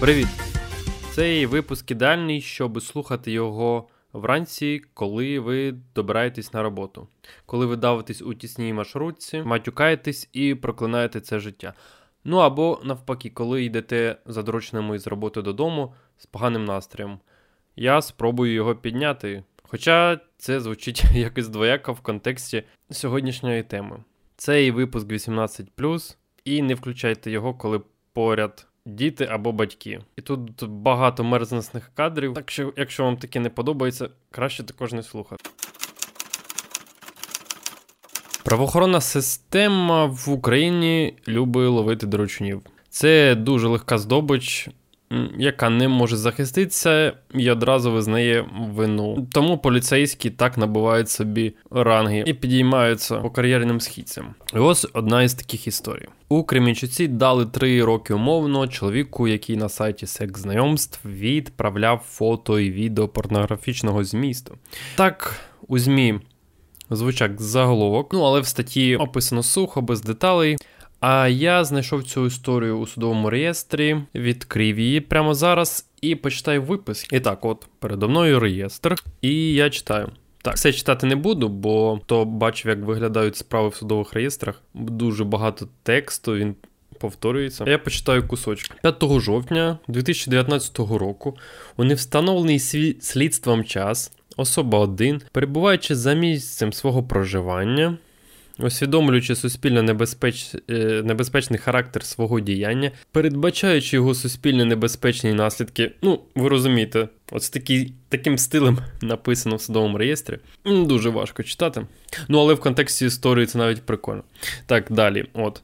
Привіт! Цей випуск ідеальний, щоб слухати його вранці, коли ви добираєтесь на роботу, коли ви давитесь у тісній маршрутці, матюкаєтесь і проклинаєте це життя. Ну або навпаки, коли йдете за дорученими з роботи додому з поганим настроєм. Я спробую його підняти. Хоча це звучить якось двояко в контексті сьогоднішньої теми. Цей випуск 18, і не включайте його, коли поряд діти або батьки. І тут багато мерзнесних кадрів. Так що, якщо вам таке не подобається, краще також не слухати. Правоохоронна система в Україні любить ловити доручнів. Це дуже легка здобич, яка не може захиститися і одразу визнає вину. Тому поліцейські так набувають собі ранги і підіймаються по кар'єрним східцям. Ось одна із таких історій. У Кремінчуці дали три роки умовно чоловіку, який на сайті секс знайомств відправляв фото і відео порнографічного змісту. Так, у ЗМІ звучать заголовок, ну але в статті описано сухо, без деталей. А я знайшов цю історію у судовому реєстрі, відкрив її прямо зараз і почитаю випис. І так, от передо мною реєстр, і я читаю. Так, все читати не буду, бо то бачив, як виглядають справи в судових реєстрах. Дуже багато тексту, він повторюється. Я почитаю кусочок. 5 жовтня 2019 року у невстановлений слідством час особа 1, перебуваючи за місцем свого проживання. Усвідомлюючи суспільно небезпеч... Е, небезпечний характер свого діяння, передбачаючи його суспільно небезпечні наслідки, ну, ви розумієте, от такі, таким стилем написано в судовому реєстрі. Дуже важко читати. Ну, але в контексті історії це навіть прикольно. Так, далі. от.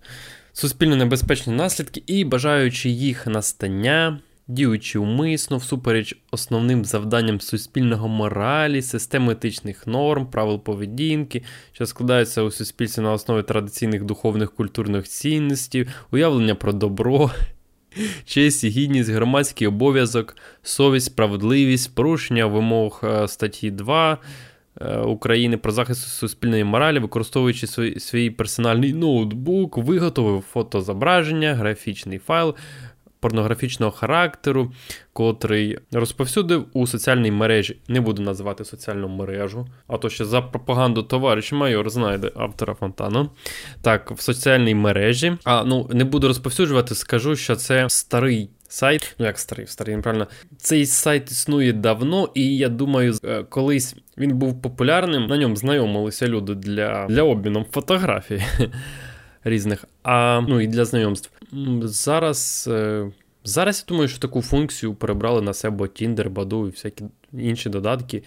Суспільно небезпечні наслідки і бажаючи їх настання, діючи умисно, всупереч основним завданням суспільного моралі, системи етичних норм, правил поведінки, що складаються у суспільстві на основі традиційних духовних культурних цінностей, уявлення про добро. Честь, гідність, громадський обов'язок, совість, справедливість, порушення вимог е, статті 2 е, України про захист суспільної моралі, використовуючи свій, свій персональний ноутбук, виготовив фотозображення, графічний файл, порнографічного характеру, котрий розповсюдив у соціальній мережі. Не буду називати соціальну мережу, а то ще за пропаганду товариш майор знайде автора фонтану. Так, в соціальній мережі. А ну не буду розповсюджувати, скажу, що це старий. Сайт, ну як старий, старий, неправильно. Цей сайт існує давно, і я думаю, е, колись він був популярним. На ньому знайомилися люди для для обміну фотографій різних, а ну і для знайомств. Зараз. Е, зараз я думаю, що таку функцію перебрали на себе Tinder, Badoo і всякі інші додатки.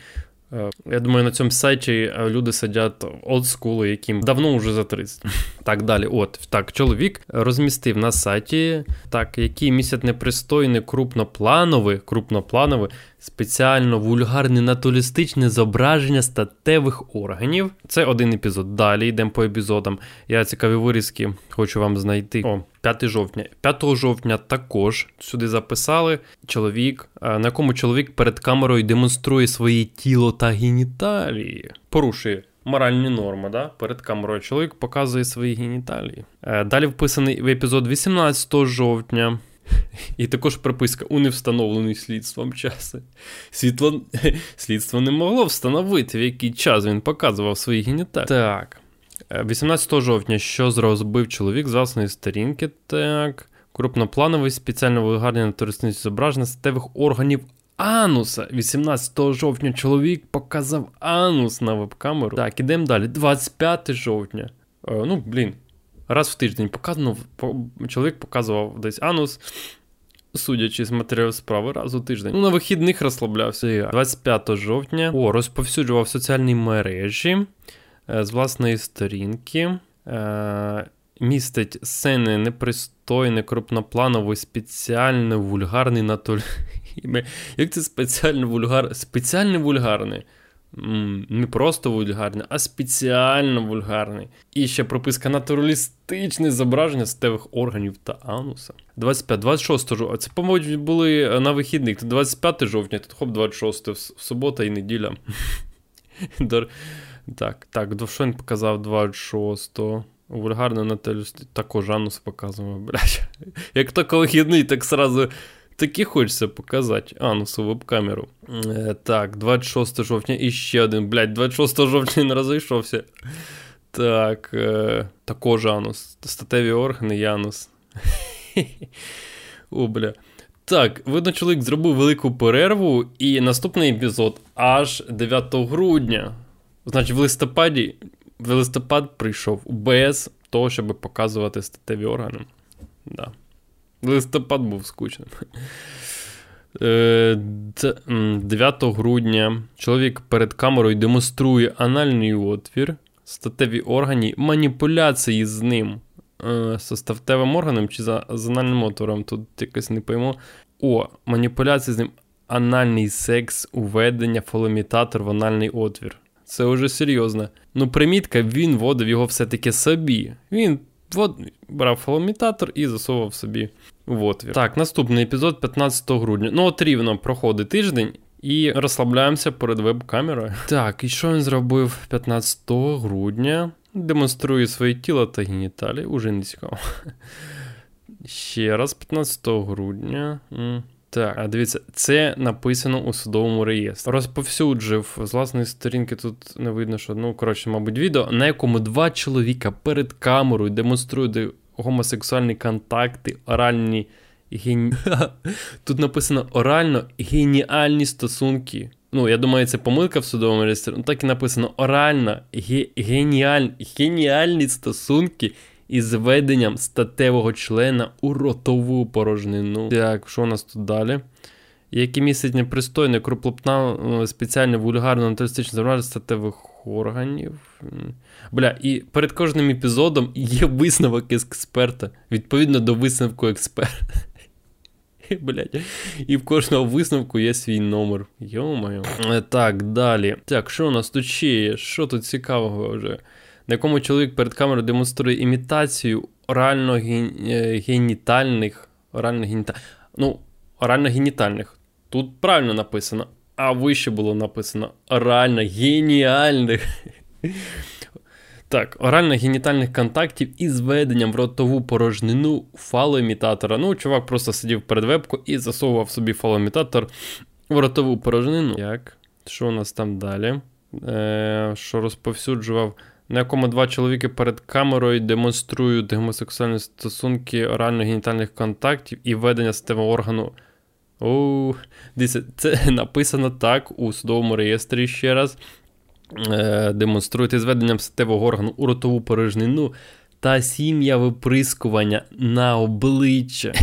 Е, я думаю, на цьому сайті е, люди сидять олдскулу, яким давно вже за 30. Так далі. От так, чоловік розмістив на сайті, так, який місяць непристойне, крупнопланове, крупнопланове, спеціально вульгарне натуралістичне зображення статевих органів. Це один епізод. Далі йдемо по епізодам. Я цікаві вирізки хочу вам знайти. О, 5 жовтня. 5 жовтня також сюди записали чоловік, на якому чоловік перед камерою демонструє своє тіло та геніталії. Порушує. Моральні норми, да? перед камерою чоловік показує свої геніталії. Е, далі вписаний в епізод 18 жовтня. І також приписка у невстановлений слідством часи. Світло... Слідство не могло встановити, в який час він показував свої геніталії. Так. 18 е, жовтня, що зрозбив чоловік з власної сторінки. Так. Крупноплановий спеціально вигарнення туристичних зображення статевих органів ануса. 18 жовтня чоловік показав анус на веб-камеру. Так, ідемо далі. 25 жовтня. Е, ну, блін. Раз в тиждень показано, чоловік показував десь анус. Судячи з матеріалів справи, раз у тиждень. Ну, на вихідних розслаблявся. 25 жовтня. О, розповсюджував соціальні мережі з власної сторінки. Е, Містить сцени непристойне, крупноплановий, спеціально вульгарний натоль. Як це спеціально вульгар... спеціально вульгарний? Не просто вульгарний, а спеціально вульгарний. І ще прописка натуралістичне зображення стевих органів та ануса. 25-26 жовтня. Це, по-моєму, були е, на вихідних. 25 жовтня, тут хоп, 26 субота і неділя. Так, так, він показав 26 Вульгарна Наталю також анус показував, блядь. Як то вихідний, так сразу Таки хочеться показати анусу веб-камеру. Е, так, 26 жовтня і ще один. Блять, 26 жовтня не розійшовся. Так, е, також анус. Статеві органи і анус. О, бля. Так, видно, чоловік зробив велику перерву, і наступний епізод аж 9 грудня. Значить, в листопаді в листопад прийшов без того, щоб показувати статеві органи. Да. Листопад був скучним. 9 е, грудня чоловік перед камерою демонструє анальний отвір, статеві органи, маніпуляції з ним. Е, статевим органом чи за, з анальним отвором, тут якось не пойму. О, маніпуляції з ним. Анальний секс, уведення, фоломітатор в анальний отвір. Це вже серйозно. Ну, примітка, він вводив його все-таки собі. Він вод... брав фоломітатор і засовував собі в отвір. Так, наступний епізод 15 грудня. Ну, от рівно проходить тиждень. І розслабляємося перед веб-камерою. Так, і що він зробив 15 грудня? Демонструє своє тіло та геніталії. Уже не цікаво. Ще раз, 15 грудня. Так, а дивіться, це написано у судовому реєстрі. Розповсюджив з власної сторінки. Тут не видно, що ну коротше, мабуть, відео, на якому два чоловіка перед камерою демонструють гомосексуальні контакти, оральні ген... Тут написано орально геніальні стосунки. Ну, я думаю, це помилка в судовому реєстрі. Ну, так і написано орально ге... геніаль... геніальні стосунки із введенням статевого члена у ротову порожнину. Так, що у нас тут далі? Які містять непристойне, круплопна, е, спеціальне вульгарно натуристичне забрання статевих органів. Бля, і перед кожним епізодом є висновок експерта. Відповідно до висновку експерта. Блять. І в кожного висновку є свій номер. Йо-моє. Е, так, далі. Так, що у нас тут ще є? Що тут цікавого вже? На якому чоловік перед камерою демонструє імітацію орально е, генітальних. Орально геніта... Ну, орально генітальних. Тут правильно написано, а вище було написано орально геніальних. Так, орально-генітальних контактів із введенням в ротову порожнину фалоімітатора. Ну, чувак просто сидів перед вебку і засовував собі фалоімітатор в ротову порожнину. Як? Що у нас там далі? Е, Що розповсюджував на якому два чоловіки перед камерою демонструють гомосексуальні стосунки орально-генітальних контактів і ведення статевого органу. О, дивіться, це написано так у судовому реєстрі ще раз. Е, Демонструєте зведенням статевого органу у ротову порожнину та сім'я виприскування на обличчя.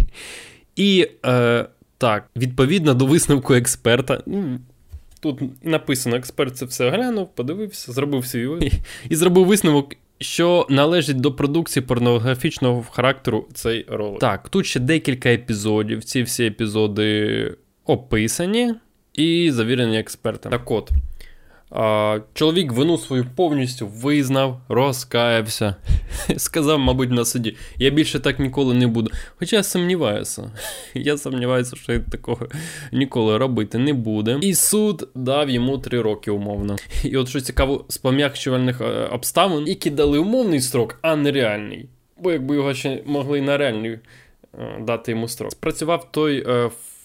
І е, так, відповідно до висновку експерта. Тут написано, експерт це все глянув, подивився, зробив свій і зробив висновок, що належить до продукції порнографічного характеру цей ролик. Так, тут ще декілька епізодів. Ці всі епізоди описані і завірені експертами. Так от. Чоловік вину свою повністю визнав, розкаявся. Сказав, мабуть, на суді. Я більше так ніколи не буду. Хоча я сумніваюся. Я сумніваюся, що я такого ніколи робити не буде. І суд дав йому три роки умовно. І от що цікаво, з пом'якчувальних е, обставин, які дали умовний строк, а не реальний. Бо якби його ще могли на реальний е, дати йому строк. Спрацював той.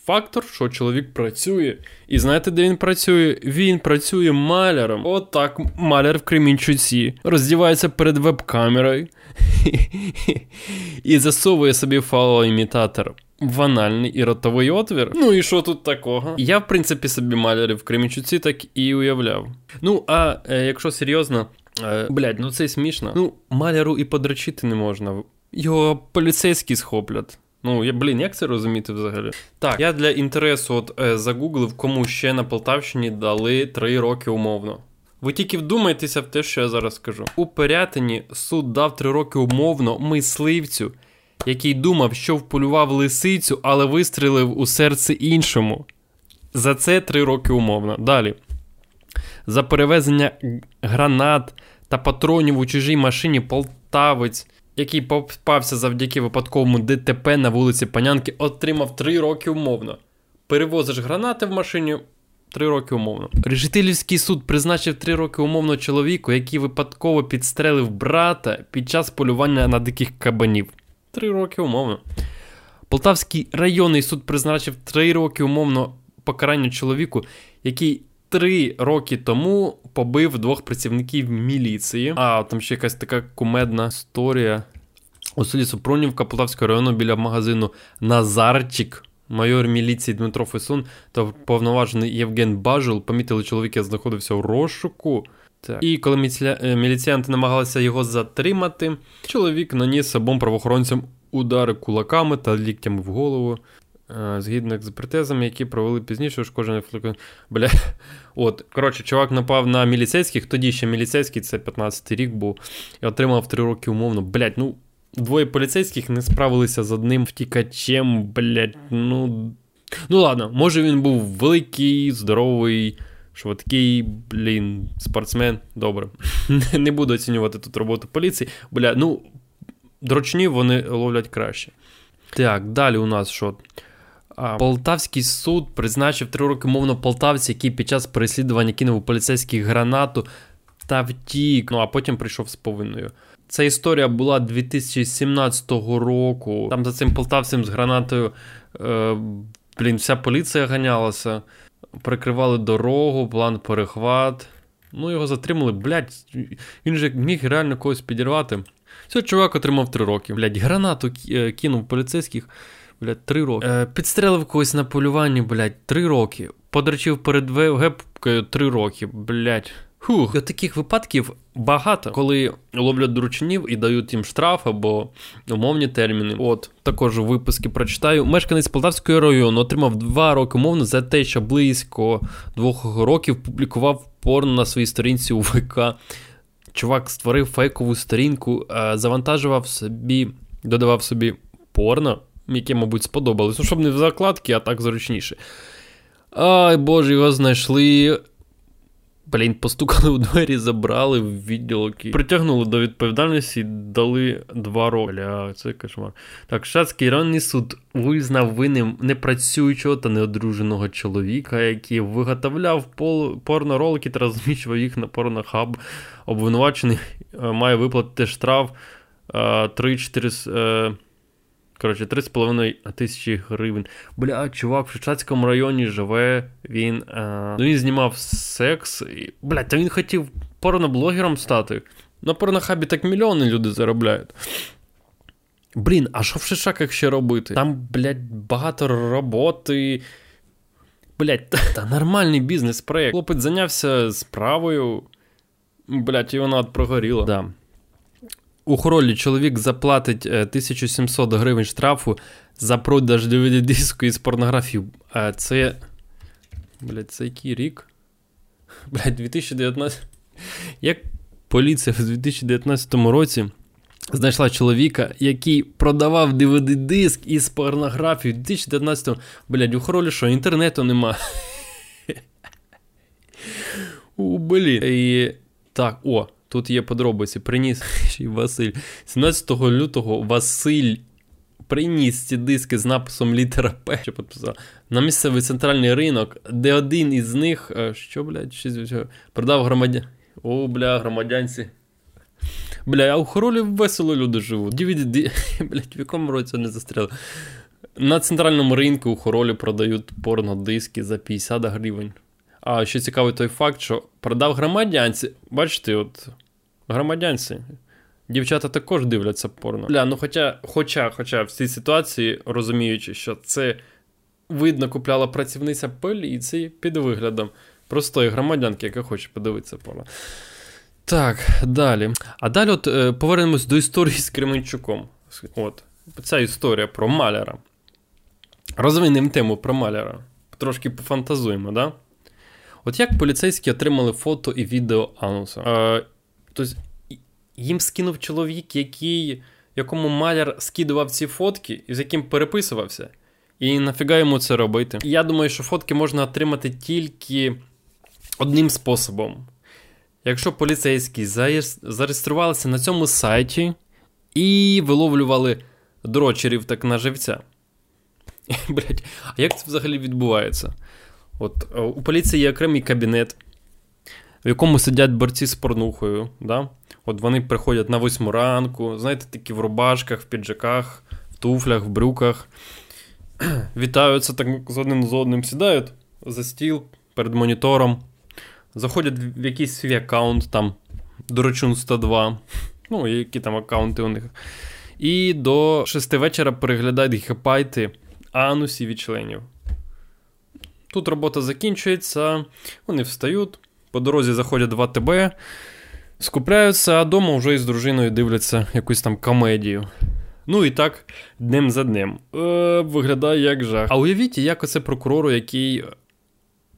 Фактор, що чоловік працює. І знаєте, де він працює? Він працює маляром. От так, маляр в Кремінчуці. Роздівається перед веб-камерою і засовує собі фалоімітатор в анальний і ротовий отвір. Ну і що тут такого? Я, в принципі, собі малярів в Кремінчуці так і уявляв. Ну, а е, якщо серйозно, е, блядь, ну це смішно. Ну, маляру і подрочити не можна. Його поліцейські схоплять. Ну, я, блін, як це розуміти взагалі? Так, я для інтересу от е, загуглив, кому ще на Полтавщині дали 3 роки умовно. Ви тільки вдумайтеся в те, що я зараз скажу. У Пирятині суд дав 3 роки умовно мисливцю, який думав, що вполював лисицю, але вистрілив у серце іншому. За це 3 роки умовно. Далі. За перевезення гранат та патронів у чужій машині полтавець який попався завдяки випадковому ДТП на вулиці Панянки, отримав 3 роки умовно. Перевозиш гранати в машині 3 роки умовно. Решетилівський суд призначив 3 роки умовно чоловіку, який випадково підстрелив брата під час полювання на диких кабанів. 3 роки умовно. Полтавський районний суд призначив 3 роки умовно покарання чоловіку, який три роки тому побив двох працівників міліції. А там ще якась така кумедна історія. У селі Супронівка Полтавського району біля магазину Назарчик. Майор міліції Дмитро Фесун та повноважений Євген Бажул помітили чоловіка, знаходився у розшуку. Так. І коли е, міліціянти намагалися його затримати, чоловік наніс обом правоохоронцям удари кулаками та ліктями в голову. Е, згідно експертизами, які провели пізніше, ушкоджений флюк. Бля. От, коротше, чувак напав на міліцейських, тоді ще міліцейський, це 15-й рік був, і отримав 3 роки умовно. Блять, ну, двоє поліцейських не справилися з одним втікачем, блять, ну. Ну ладно, може він був великий, здоровий, швидкий, блін, спортсмен. Добре. Не буду оцінювати тут роботу поліції. Бля, ну, дрочні вони ловлять краще. Так, далі у нас що? Полтавський суд призначив три роки мовно полтавця, який під час переслідування кинув у поліцейських гранату та втік. Ну а потім прийшов з повинною. Ця історія була 2017 року. Там за цим полтавцем з гранатою е, блін, вся поліція ганялася, прикривали дорогу, план перехват. Ну, його затримали, блядь, він же міг реально когось підірвати. Цей чувак отримав три роки. Блядь, гранату е, кинув поліцейських блядь, три роки. Е, Підстрелив когось на полюванні, блядь, три роки. Подрачив перед гепкою три роки, блядь. Фух. І таких випадків багато, коли ловлять дручинів і дають їм штраф або умовні терміни. От також виписки прочитаю. Мешканець Полтавського району отримав два роки умовно за те, що близько двох років публікував порно на своїй сторінці у ВК. Чувак створив фейкову сторінку, е, завантажував собі, додавав собі порно яке, мабуть, сподобалось. Ну, щоб не в закладки, а так зручніше. Ай, боже, його знайшли. Блін, постукали у двері, забрали в відділок і притягнули до відповідальності і дали два роки. Бля, це кошмар. Так, Шацький районний суд визнав винним непрацюючого та неодруженого чоловіка, який виготовляв пол... порноролики та розміщував їх на порнохаб. Обвинувачений е, має виплатити штраф 3-4. Коротше, 3,5 тисячі гривень. Бля, чувак в Шевчацькому районі живе. Він а... ну, він знімав секс. І... Бля, та він хотів порноблогером стати. На порнохабі так мільйони люди заробляють. Блін, а що в Шишаках ще робити? Там, блядь, багато роботи. Блядь, та нормальний бізнес-проєкт. Хлопець зайнявся справою. Блядь, і вона от прогоріла. Да. У хоролі чоловік заплатить 1700 е, гривень штрафу за продаж dvd диску із порнографії. А це. Блять, це який рік? Блять, 2019. Як поліція в 2019 році знайшла чоловіка, який продавав dvd диск із порнографією. У 2019 блять, у хоролі що, інтернету нема. У, блін. І Так, о. Тут є подробиці. Приніс Василь. 17 лютого Василь приніс ці диски з написом літера П, що підписав, на місцевий центральний ринок, де один із них. Е, що, блядь, що, продав громадян. О, бля, громадянці. Бля, а у хоролі весело люди живуть. DVD, блядь, в якому році не застряли. На центральному ринку у хоролі продають порнодиски за 50 гривень. А ще цікавий той факт, що продав громадянці. Бачите, от громадянці. Дівчата також дивляться порно. Бля, ну хоча, хоча, хоча в цій ситуації, розуміючи, що це видно, купляла працівниця поліції під виглядом простої громадянки, яка хоче подивитися порно. Так, далі. А далі от е, повернемось до історії з Кременчуком. От, Ця історія про маляра. Розвинемо тему про маляра. Трошки пофантазуємо, да? От як поліцейські отримали фото і відео Ануса? Е, Тобто їм скинув чоловік, який, якому маляр скидував ці фотки і з яким переписувався. І нафіга йому це робити? Я думаю, що фотки можна отримати тільки одним способом. Якщо поліцейські зареєструвалися на цьому сайті і виловлювали дрочерів так на живця. Блять, а як це взагалі відбувається? От е, У поліції є окремий кабінет, в якому сидять борці з порнухою. Да? От Вони приходять на восьму ранку, знаєте, такі в рубашках, в піджаках, в туфлях, в брюках. Вітаються так з одним з одним, сідають за стіл перед монітором, заходять в якийсь свій аккаунт, там Дорочун 102, ну, які там аккаунти у них. І до 6 вечора переглядають гігабайти анусів і членів. Тут робота закінчується, вони встають, по дорозі заходять 2 ТБ, скупляються, а вдома вже із дружиною дивляться якусь там комедію. Ну і так, днем за днем. Е, Виглядає як жах. А уявіть, як оце прокурору, який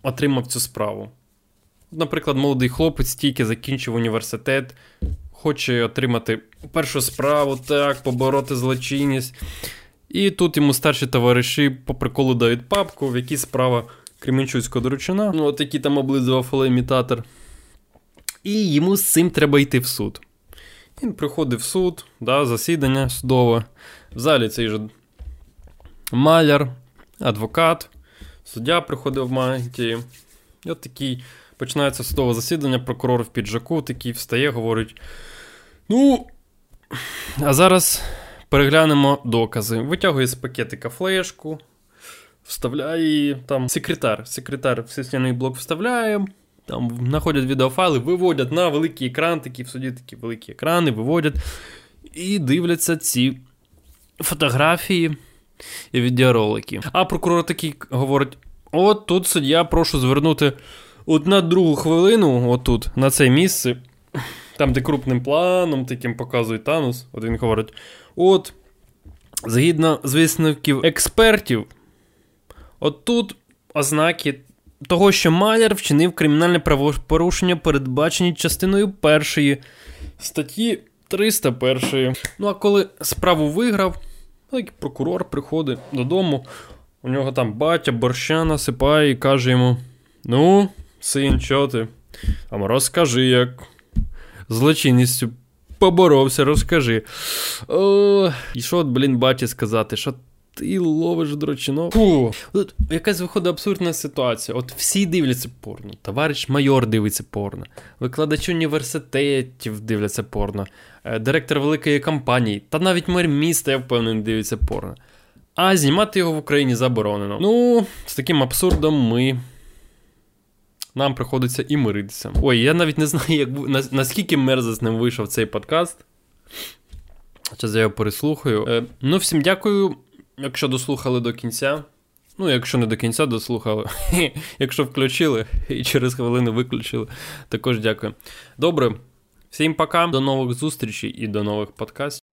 отримав цю справу. Наприклад, молодий хлопець тільки закінчив університет, хоче отримати першу справу, так, побороти злочинність. І тут йому старші товариші по приколу дають папку, в якій справа Кременчуцького доручина, ну, от який там облизував фалоімітатор. І йому з цим треба йти в суд. Він приходить в суд, да, засідання судове. В залі цей же маляр, адвокат, суддя приходив в мантії. І от такий починається судове засідання, прокурор в піджаку такий встає, говорить: Ну, а зараз переглянемо докази. Витягує з пакетика флешку, вставляє там секретар. Секретар в системний блок вставляє. Там знаходять відеофайли, виводять на великий екран, такі в суді такі великі екрани, виводять і дивляться ці фотографії і відеоролики. А прокурор такий говорить: от тут суддя, прошу звернути от на другу хвилину, отут, на це місце, там, де крупним планом, таким показують Танус, от він говорить: от, згідно з висновків експертів, от тут ознаки того, що Маляр вчинив кримінальне правопорушення, передбачені частиною першої статті 301. Ну а коли справу виграв, прокурор приходить додому, у нього там батя борща насипає і каже йому: Ну, син, що ти? А розкажи, як злочинністю поборовся, розкажи. О, І що, блін, баті сказати? Що ти ловиш дрочинок. Фу. От Якась виходить абсурдна ситуація. От всі дивляться порно. Товариш майор дивиться порно, викладач університетів дивляться порно, е, директор великої компанії, та навіть мер міста, я впевнений, дивиться порно. А знімати його в Україні заборонено. Ну, з таким абсурдом ми. Нам приходиться і миритися. Ой, я навіть не знаю, як, наскільки мерзосним вийшов цей подкаст. Зараз я його переслухаю. Е, ну, всім дякую. Якщо дослухали до кінця, ну, якщо не до кінця дослухали, якщо включили і через хвилину виключили, також дякую. Добре, всім пока, до нових зустрічей і до нових подкастів.